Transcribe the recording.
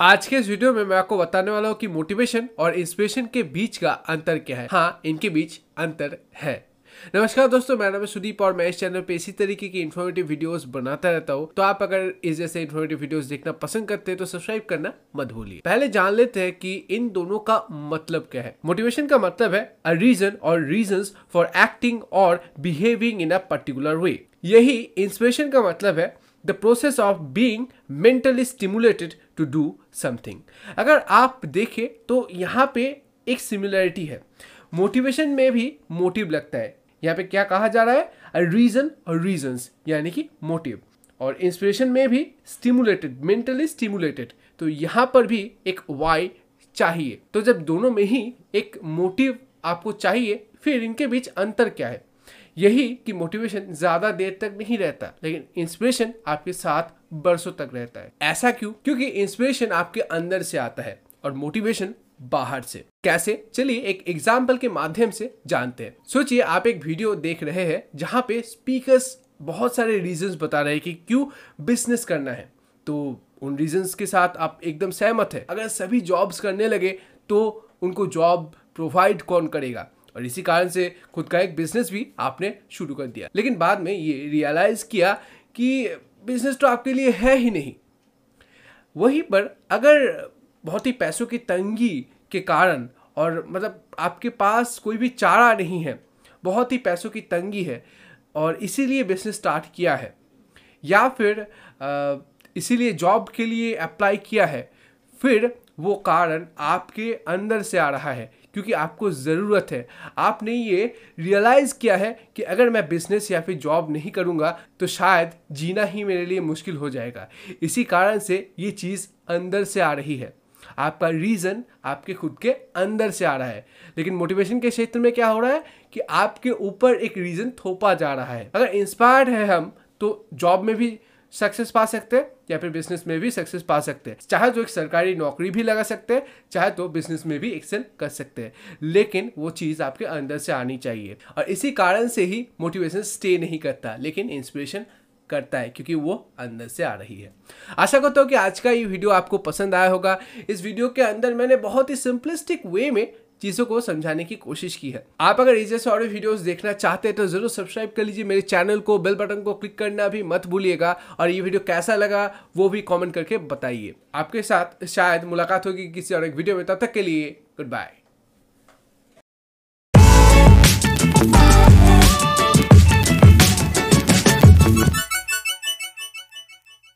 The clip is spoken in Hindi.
आज के इस वीडियो में मैं आपको बताने वाला हूँ कि मोटिवेशन और इंस्पिरेशन के बीच का अंतर क्या है। हाँ इनके बीच अंतर है। नमस्कार दोस्तों, मेरा नाम है सुदीप और मैं इस चैनल पे इसी तरीके की इन्फॉर्मेटिव वीडियोस बनाता रहता हूँ। तो आप अगर इस जैसे इन्फॉर्मेटिव वीडियोस देखना पसंद करते हैं तो सब्सक्राइब करना मत भूलिए। पहले जान लेते हैं कि इन दोनों का मतलब क्या है। मोटिवेशन का मतलब है अ रीजन और रीजन फॉर एक्टिंग और behaving in a particular way यही इंस्पिरेशन का मतलब है the process of being mentally stimulated to do something अगर आप देखें तो यहाँ पे एक सिमिलरिटी है। मोटिवेशन में भी मोटिव लगता है। यहाँ पे क्या कहा जा रहा है? रीजन और रीजन्स यानी कि मोटिव और इंस्पिरेशन में भी स्टिमुलेटेड मेंटली स्टिमुलेटेड तो यहाँ पर भी एक वाई चाहिए। तो जब दोनों में ही एक मोटिव आपको चाहिए, फिर इनके बीच अंतर क्या है? यही कि मोटिवेशन ज़्यादा देर तक नहीं रहता, लेकिन इंस्पिरेशन आपके साथ बरसों तक रहता है। ऐसा क्यों? क्योंकि इंस्पिरेशन आपके अंदर से आता है और मोटिवेशन बाहर से। कैसे? चलिए एक एग्ज़ाम्पल के माध्यम से जानते हैं। सोचिए, आप एक वीडियो देख रहे हैं जहाँ पे स्पीकर्स बहुत सारे रीजंस बता रहे हैं कि क्यों बिज़नेस करना है। तो उन रीजंस के साथ आप एकदम सहमत है। अगर सभी जॉब्स करने लगे तो उनको जॉब प्रोवाइड कौन करेगा? और इसी कारण से खुद का एक बिज़नेस भी आपने शुरू कर दिया। लेकिन बाद में ये रियलाइज़ किया कि बिज़नेस तो आपके लिए है ही नहीं। वहीं पर अगर बहुत ही पैसों की तंगी के कारण और मतलब आपके पास कोई भी चारा नहीं है, बहुत ही पैसों की तंगी है और इसीलिए बिज़नेस स्टार्ट किया है, या फिर इसीलिए जॉब के लिए अप्लाई किया है, फिर वो कारण आपके अंदर से आ रहा है। क्योंकि आपको ज़रूरत है। आपने ये रियलाइज़ किया है कि अगर मैं बिज़नेस या फिर जॉब नहीं करूँगा तो शायद जीना ही मेरे लिए मुश्किल हो जाएगा। इसी कारण से ये चीज़ अंदर से आ रही है। आपका रीज़न आपके खुद के अंदर से आ रहा है। लेकिन मोटिवेशन के क्षेत्र में क्या हो रहा है कि आपके ऊपर एक रीज़न थोपा जा रहा है। अगर इंस्पायर्ड है हम तो जॉब में भी सक्सेस पा सकते हैं, या फिर बिज़नेस में भी सक्सेस पा सकते हैं। चाहे तो एक सरकारी नौकरी भी लगा सकते हैं, चाहे तो बिज़नेस में भी एक्सेल कर सकते हैं। लेकिन वो चीज़ आपके अंदर से आनी चाहिए। और इसी कारण से ही मोटिवेशन स्टे नहीं करता, लेकिन इंस्पिरेशन करता है, क्योंकि वो अंदर से आ रही है। आशा करता हूँ कि आज का ये वीडियो आपको पसंद आया होगा। इस वीडियो के अंदर मैंने बहुत ही सिंपलिस्टिक वे में चीज़ों को समझाने की कोशिश की है। आप अगर इस जैसे और वीडियोस देखना चाहते हैं तो ज़रूर सब्सक्राइब कर लीजिए। मेरे चैनल को बेल बटन को क्लिक करना भी मत भूलिएगा। और ये वीडियो कैसा लगा, वो भी कॉमेंट करके बताइए। आपके साथ शायद मुलाकात होगी किसी और एक वीडियो में। तब तक के लिए गुड बाय